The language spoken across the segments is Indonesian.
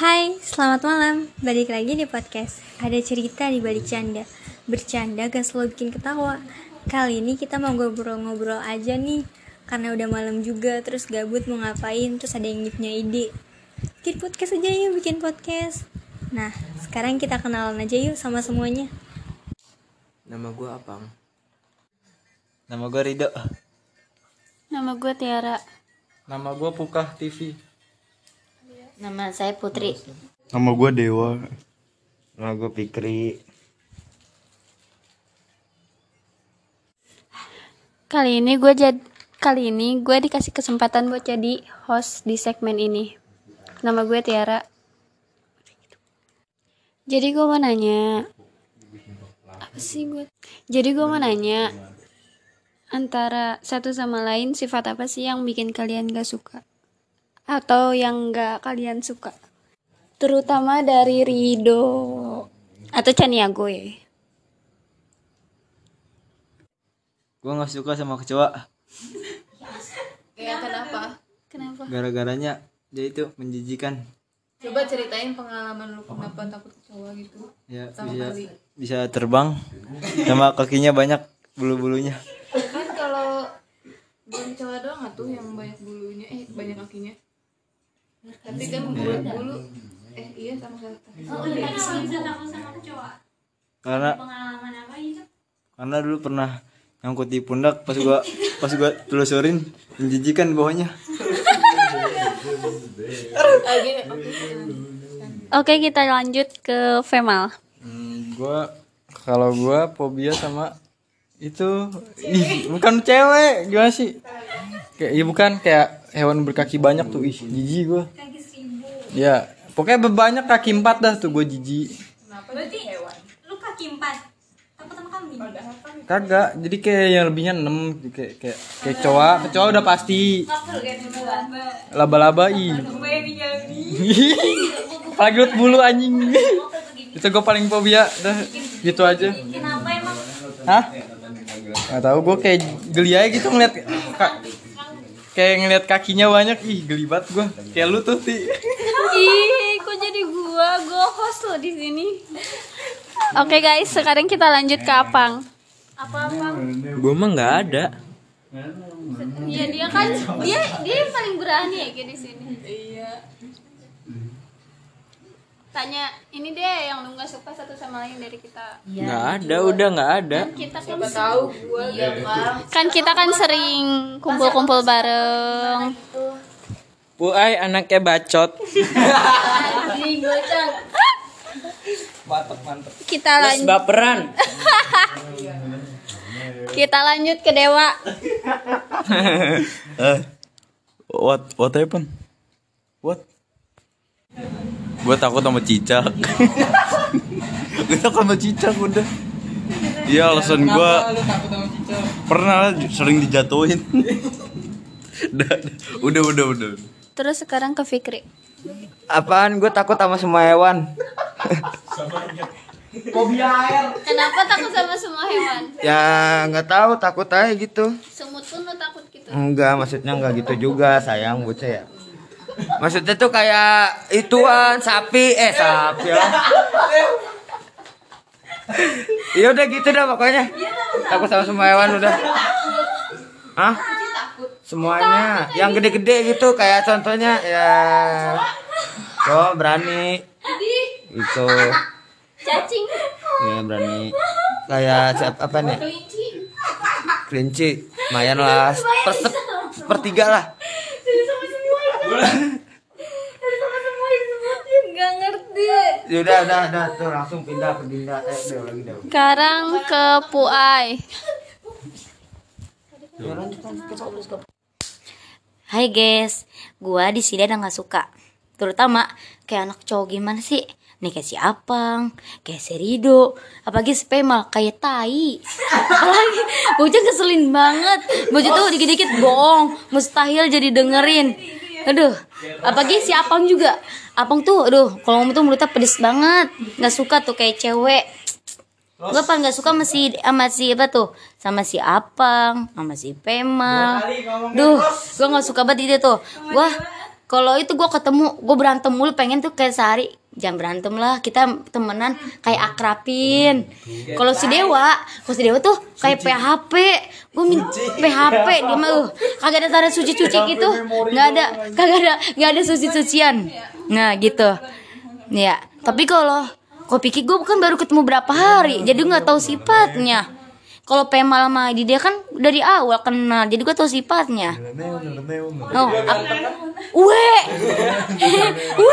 Hai, selamat malam. Balik lagi di podcast. Ada cerita di balik canda. Bercanda gak selalu bikin ketawa. Kali ini kita mau ngobrol-ngobrol aja nih. Karena udah malam juga, terus gabut mau ngapain, terus ada yang punya ide. Bikin podcast aja yuk, bikin podcast. Nah, sekarang kita kenalan aja yuk sama semuanya. Nama gue Apang. Nama gue Rido. Nama gue Tiara. Nama gue Pukah TV. Nama saya Putri. Nama gue Dewa. Nama gue Pikri. Kali ini gue jad kali ini gue dikasih kesempatan buat jadi host di segmen ini. Nama gue Tiara. Jadi gue mau nanya apa sih gue? Jadi gue mau nanya antara satu sama lain sifat apa sih yang bikin kalian gak suka atau yang gak kalian suka? Terutama dari Rido atau Caniago ya. Gue nggak suka sama kecoa. Ya kenapa? Kenapa? Gara-garanya dia itu menjijikan. Coba ceritain pengalaman lu kenapa takut kecoa gitu. Ya Sama bisa kali. bisa terbang. Sama kakinya banyak bulu-bulunya. Kan kalau bukan kecoa doang tuh yang banyak bulunya, eh banyak kakinya. Tapi kan bulu bulu eh iya sama Karena karena dulu pernah nyangkut di pundak pas gua pas gua telusurin menjijikan bawahnya. Ah oke. Kita lanjut ke Femal. Hmm, gue kalau gue fobia sama itu ih bukan cewek gimana sih? Kayak iya bukan kayak hewan berkaki banyak tuh ih jijik gue. Ya pokoknya banyak kaki empat dah tuh gue jijik. Lu kaki empat. Takut sama kambing. Kagak, jadi kayak yang lebihnya 6 kayak kayak kayak coa, kecoa udah pasti. Laba-laba ih. Apalagi ulet bulu anjing. Itu gue paling fobia dah gitu aja. Kenapa emang? Hah? Gak tau gue kayak geli aja gitu ngeliat kayak ngeliat kakinya banyak ih geli banget gue kayak lu tuh ti Ih, kok jadi gua? Gua host loh di sini. Oke guys, sekarang kita lanjut ke Apang. Apa Apang? Gue mah nggak ada. Iya dia kan dia dia yang paling berani ya kayak di sini. Iya. Tanya ini deh yang lu nggak suka satu sama lain dari kita. Nggak ada, udah nggak ada. Kita kan Siapa tahu gua iya, kan. kan kita kan sering kumpul-kumpul bareng. Puai anaknya bacot. Kita lanjut baperan. kita lanjut ke Dewa. Eh, what what happened? What? Gue takut sama cicak. gue takut sama cicak udah. Iya alasan gue pernah sering dijatuhin. udah, udah, udah, udah. Terus sekarang ke Fikri. Apaan? Gue takut sama semua hewan. Kenapa takut sama semua hewan? Ya nggak tahu, takut aja gitu. Semut pun lo takut gitu. Enggak, maksudnya enggak gitu juga, sayang bocah ya. Maksudnya tuh kayak ituan sapi, eh sapi. Ya udah gitu dah pokoknya. Takut sama semua hewan udah. Hah? Semuanya, yang gede-gede gitu kayak contohnya ya. Oh berani. Itu. Cacing. Ya berani. Kayak siapa apa nih? Kelinci. Lumayan lah. Per, sepertiga lah. Yaudah, udah, udah, tuh langsung pindah ke Dinda. Eh, lagi dah. Sekarang ke Puai. Hai guys, gua di sini ada nggak suka, terutama kayak anak cowok gimana sih? Nih kayak si Apang, kayak si Rido, apalagi si Pemal kayak tai. Apalagi bocah keselin banget. Bocah tuh dikit-dikit bohong, mustahil jadi dengerin. Aduh, apalagi si Apang juga. Apang tuh, aduh, kalau ngomong tuh mulutnya pedes banget. Nggak suka tuh kayak cewek. Gue paling gak suka sama si, sama si apa tuh? Sama si Apang, sama si Pemal. Duh, gue gak suka banget itu tuh. Gue kalau itu gue ketemu gue berantem mulu pengen tuh kayak sehari. Jangan berantem lah kita temenan kayak akrapin kalau si dewa kalau si dewa tuh kayak PHP gue min PHP dia mah uh, kagak ada tanda suci cuci gitu. nggak ada kagak ada nggak ada suci cucian nah gitu. Ya tapi kalau kau pikir gue kan baru ketemu berapa hari? Jadi nggak tahu sifatnya kalau Pemal sama dia kan dari awal kenal jadi gue tahu sifatnya. Oh we we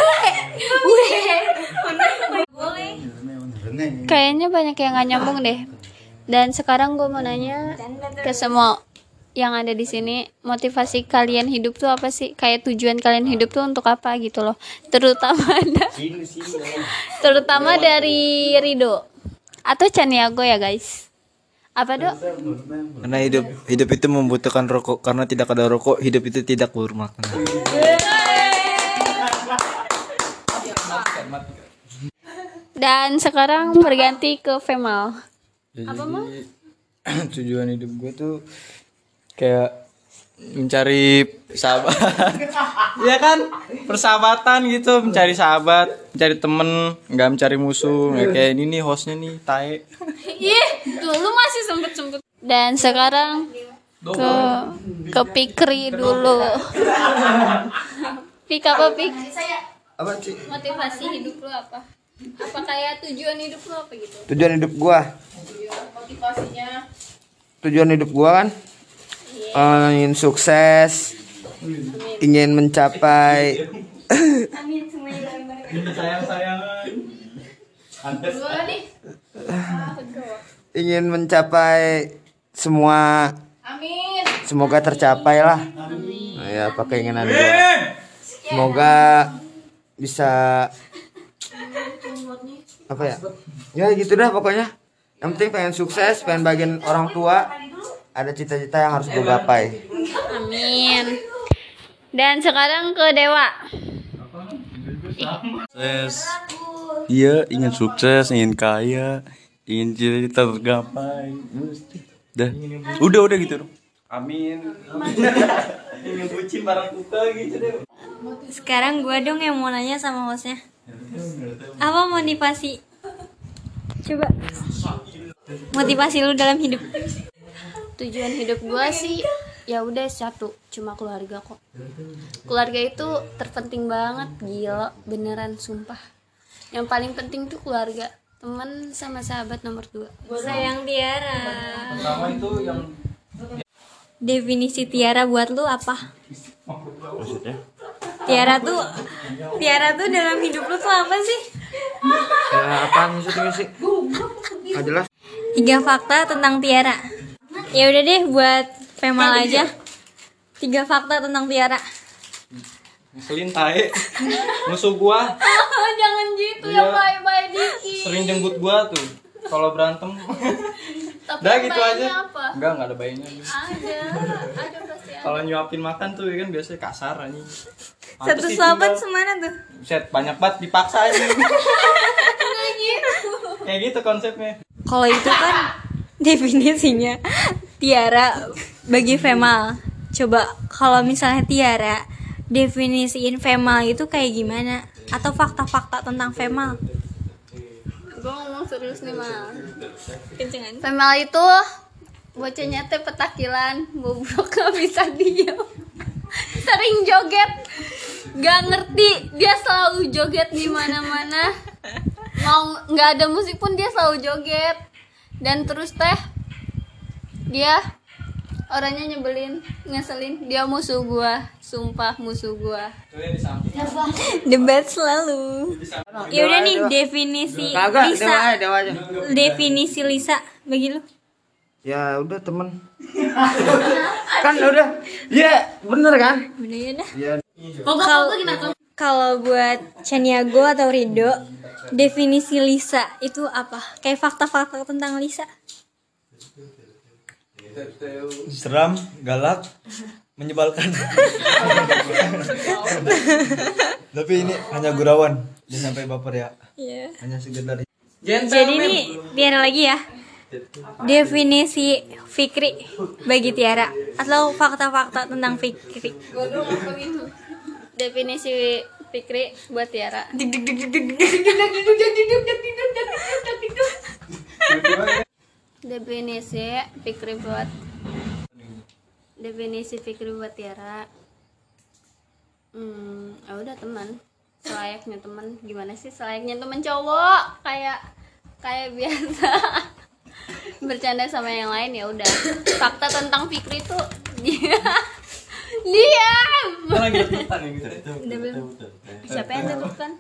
we Kayaknya banyak yang gak nyambung deh. Dan sekarang gue mau nanya ke semua yang ada di sini, motivasi kalian hidup tuh apa sih? Kayak tujuan kalian hidup tuh untuk apa gitu loh. Terutama ada, terutama dari Rido. Atau Chaniago ya guys. Apa dok? Karena hidup hidup itu membutuhkan rokok karena tidak ada rokok hidup itu tidak bermakna. Dan sekarang berganti ke Femal. Apa mau? tujuan hidup gue tuh kayak mencari sahabat. ya kan? Persahabatan gitu, mencari sahabat, mencari temen, nggak mencari musuh. Nggak kayak ini nih hostnya nih, tae. Ih, dulu masih sempet-sempet. Dan sekarang ke ke Pikri dulu. Pik apa Pik? Apa sih? Motivasi hidup lu apa? Apa kayak tujuan hidup lu apa gitu? Tujuan hidup gua. motivasinya Tujuan hidup gua kan ingin sukses, ingin mencapai ingin mencapai semua semoga tercapai lah. Nah, ya apa keinginan gua. Semoga bisa apa ya? Ya gitu dah pokoknya. Yang penting pengen sukses, pengen bagian orang tua. Ada cita-cita yang harus gue gapai. Amin. Dan sekarang ke Dewa. Sukses. Iya, ingin sukses, ingin kaya, ingin cita-cita tergapai. Dah. Udah, udah gitu dong. Amin. Sekarang gue dong yang mau nanya sama hostnya. Apa motivasi? Coba. Motivasi lu dalam hidup. Tujuan hidup gua sih ya udah satu, cuma keluarga kok. Keluarga itu terpenting banget, gila, beneran sumpah. Yang paling penting tuh keluarga, teman sama sahabat nomor dua. Sayang Tiara. Pertama itu yang Definisi Tiara buat lu apa? Maksudnya? Tiara tuh Tiara tuh dalam hidup lu tuh apa sih? Ya apa maksudnya sih? Nggak jelas. Tiga fakta tentang Tiara. Ya udah deh buat Femal aja. Tiga fakta tentang Tiara. ngeselin tae. Musuh gua Jangan gitu Iya. ya bye-bye dikit. sering jemput gua tuh kalau berantem. Tapi Udah gitu aja. apa? Enggak, enggak ada bayinya. Ada, ada pasti ada. Kalau nyuapin makan tuh ya kan biasanya kasar anjing. Satu sahabat semana tuh? Set banyak banget dipaksa aja. Kayak gitu konsepnya. Kalau itu kan definisinya Tiara bagi Femal. Coba kalau misalnya Tiara definisiin Femal itu kayak gimana? Atau fakta-fakta tentang Femal? Gue ngomong serius nih mal. Kencengan. Femal itu bocahnya teh petakilan, bobrok gak bisa diem. Sering joget, gak ngerti dia selalu joget di mana-mana. Mau nggak ada musik pun dia selalu joget. Dan terus teh dia orangnya nyebelin, ngeselin. Dia musuh gua, sumpah musuh gua. Debat selalu. Ya udah nih definisi dewa Lisa. aja, dewa aja. Definisi Lisa bagi lu. Ya udah temen. kan udah. Iya, bener kan? Udah ya dah. Iya. Kalau kalau buat Chaniago atau Rido, definisi Lisa itu apa? Kayak fakta-fakta tentang Lisa. Seram, galak, menyebalkan. Tapi ini hanya gurauan, jangan sampai baper ya. Iya. Hanya sekedar Jadi nih Tiara lagi ya. Definisi Fikri bagi Tiara atau fakta-fakta tentang Fikri. definisi Fikri buat Tiara definisi Fikri buat definisi Fikri buat Tiara. Hmm ya udah teman. Selayaknya teman. Gimana sih selayaknya teman cowok? Kayak kayak biasa. Bercanda sama yang lain ya udah. Fakta tentang Fikri tuh dia diam. Kan lagi rebutan ya gitu. Siapa yang temukan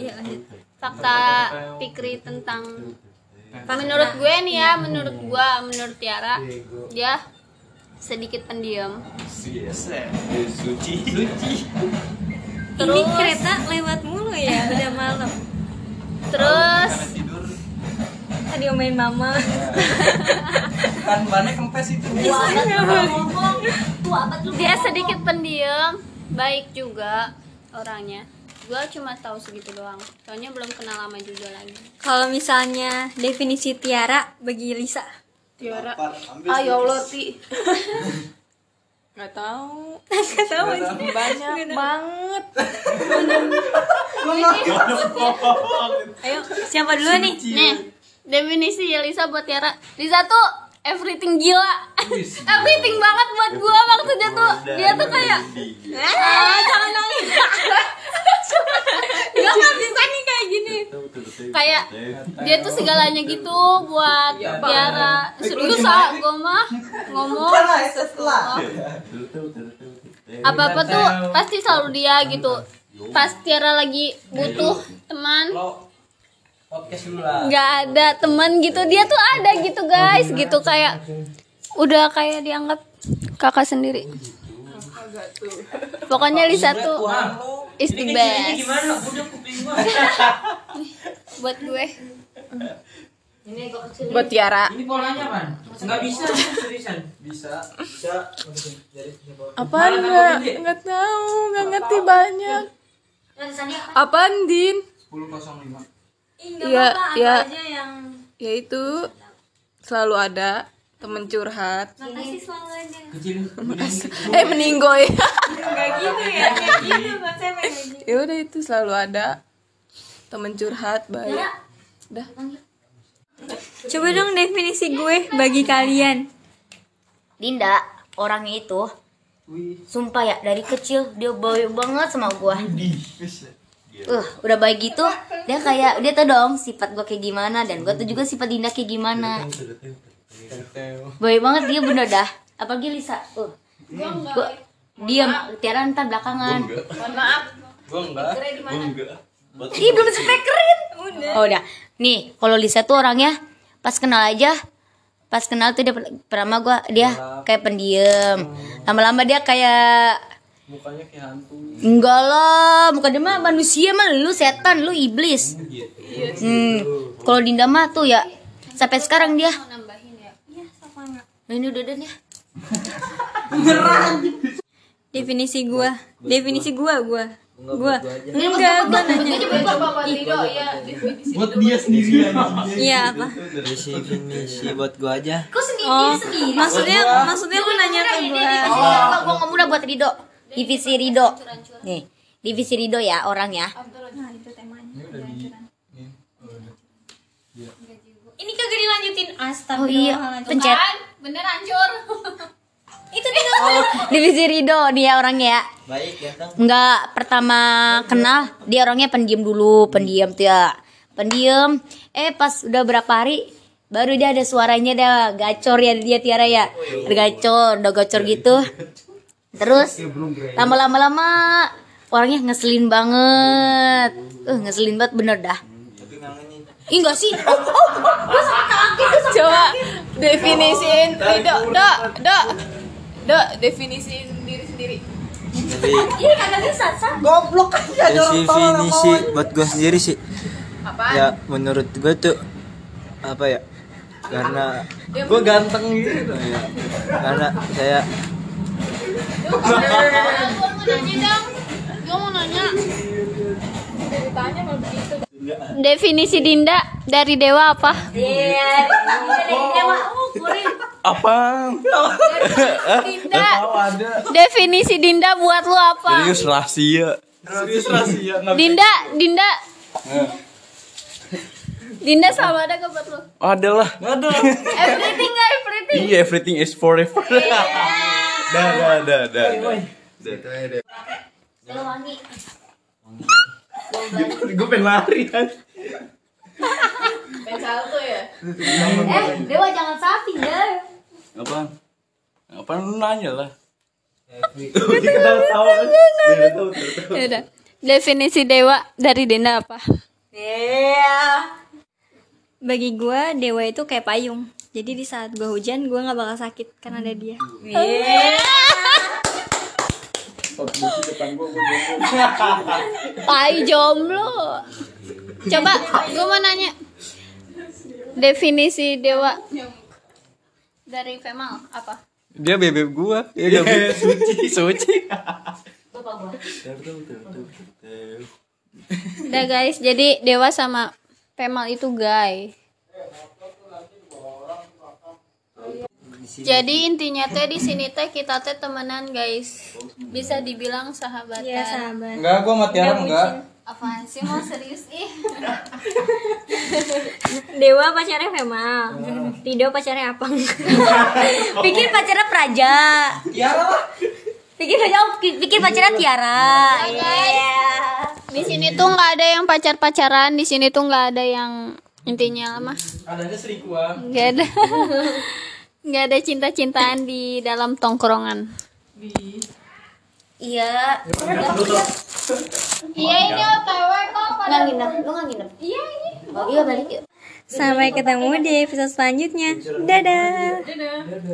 iya lanjut fakta Fikri tentang menurut gue nih ya menurut gue menurut Tiara dia sedikit pendiam. Suci. Ini kereta lewat mulu ya, udah malam. terus? Tadi omain mama. Kan bannya kempes itu. dia sedikit pendiam. Baik juga orangnya gue cuma tahu segitu doang. Soalnya belum kenal lama juga lagi. Kalau misalnya definisi Tiara bagi Lisa, Tiara. Ah ya Allah ti nggak tahu. Nggak tahu banyak banget. Ayo, siapa dulu nih? nih definisi ya Lisa buat Tiara. Lisa tuh everything gila. Everything banget buat gue maksudnya tuh. dia tuh kayak ah jangan nangis. Gak nggak bisa nih kayak gini. Kayak dia tuh segalanya gitu buat Tiara. Serius ah gue mah ngomong apa apa tuh pasti selalu dia gitu. pas Tiara lagi butuh teman Lo podcast dulu lah. nggak ada teman gitu. Dia tuh ada gitu guys. Gitu kayak udah kayak dianggap kakak sendiri. Pokoknya Lisa tuh is the best. buat gue. Buat Tiara. Ini polanya kan? Nggak bisa, seriusan. Bisa, bisa. apa nggak nggak tahu nggak ngerti banyak. Apaan din? 10.05. Iya, iya. ya itu. Selalu ada temen curhat. Makasih selalu aja. Kecil. eh meninggoy. Gak gitu ya, kayak gitu konsepnya gitu. ya udah itu selalu ada temen curhat baik. Udah Coba dong definisi gue bagi kalian. Dinda orangnya itu sumpah ya dari kecil dia baik banget sama gua uh udah baik gitu dia kayak dia tau dong sifat gua kayak gimana dan gua tuh juga sifat Dinda kayak gimana. Baik banget dia bener dah. Apalagi Lisa uh. Gua diam Tiara ntar belakangan. Gua enggak. Ih belum speakerin. Oh udah. Nih kalau Lisa tuh orangnya Pas kenal aja Pas kenal tuh dia per- pertama gua Dia kayak pendiam. Lama-lama dia kayak Mukanya kayak hantu. Enggak lah Bukan dia mah manusia mah Lu setan Lu iblis. Hmm. Kalau Dinda mah tuh ya Sampai sekarang dia. Nah ini udah dan ya. Definisi gue, definisi gue, gue, gue. Enggak, gue nanya. Buat dia sendiri. Iya apa? definisi buat gua aja. Kok sendiri Oh, sendiri. Maksudnya, maksudnya lu nanya ke gue. Gue ngomong udah buat Rido Divisi Rido Nih Divisi Rido ya orang ya Ini kagak dilanjutin. Oh Astagfirullah. iya Pencet bener hancur Itu dia Oh, divisi Rido dia orangnya ya. baik ganteng Enggak pertama kenal dia orangnya pendiam dulu, pendiam tuh ya. Pendiam. Eh pas udah berapa hari baru dia ada suaranya dia gacor ya dia Tiara ya. Udah gacor, udah gacor gitu. Terus lama-lama lama orangnya ngeselin banget. Eh ngeselin banget bener dah. Ih enggak sih. Oh, oh, gue gue sama coba definisiin Rido do do do definisiin diri sendiri. Iya kagak bisa, Sa. definisi buat gua sendiri sih. Ya menurut gua tuh apa ya? Karena Gua ganteng gitu. ya, karena saya Gue mau nanya dong Gue mau nanya Definisi Dinda dari dewa apa? Iya, dewa. Apa? Dinda. Definisi Dinda buat lu apa? Serius rahasia. Serius. Dinda, Dinda. Dinda sama ada gak buat lu? Ada lah. Everything gak everything. Iya, everything is forever. Dah, dah, dah, dah. Gue pengen lari kan. Pengen salto ya? Eh, Dewa jangan sapi deh. Apa? Apa lu nanya lah? Ya. Definisi dewa dari Dinda apa? Iya. Bagi gue dewa itu kayak payung. Jadi di saat gue hujan gue nggak bakal sakit karena ada dia. Tai jomblo. Coba gue mau nanya. Definisi dewa dari Femal apa? Dia bebek gua. Ya gak suci, suci. Udah guys, jadi dewa sama Femal itu Jadi intinya teh di sini teh kita teh temenan guys. Bisa dibilang sahabatan. Iya sahabat. Enggak, gua sama Tiara enggak. Apaan sih mau serius ih? Dewa pacarnya Fema. Tido pacarnya apa? Pikir pacarnya Praja. Pikir pacarnya pikir pacarnya Tiara. Iya. Di sini tuh nggak ada yang pacar-pacaran, di sini tuh nggak ada yang intinya mah Adanya selingkuhan. nggak ada. Nggak ada cinta-cintaan di dalam tongkrongan. Iya. Iya ini OTW kok Nggak nginep, lu nggak nginep. Iya ini. Oh iya balik yuk. Sampai ketemu di episode selanjutnya. Dadah.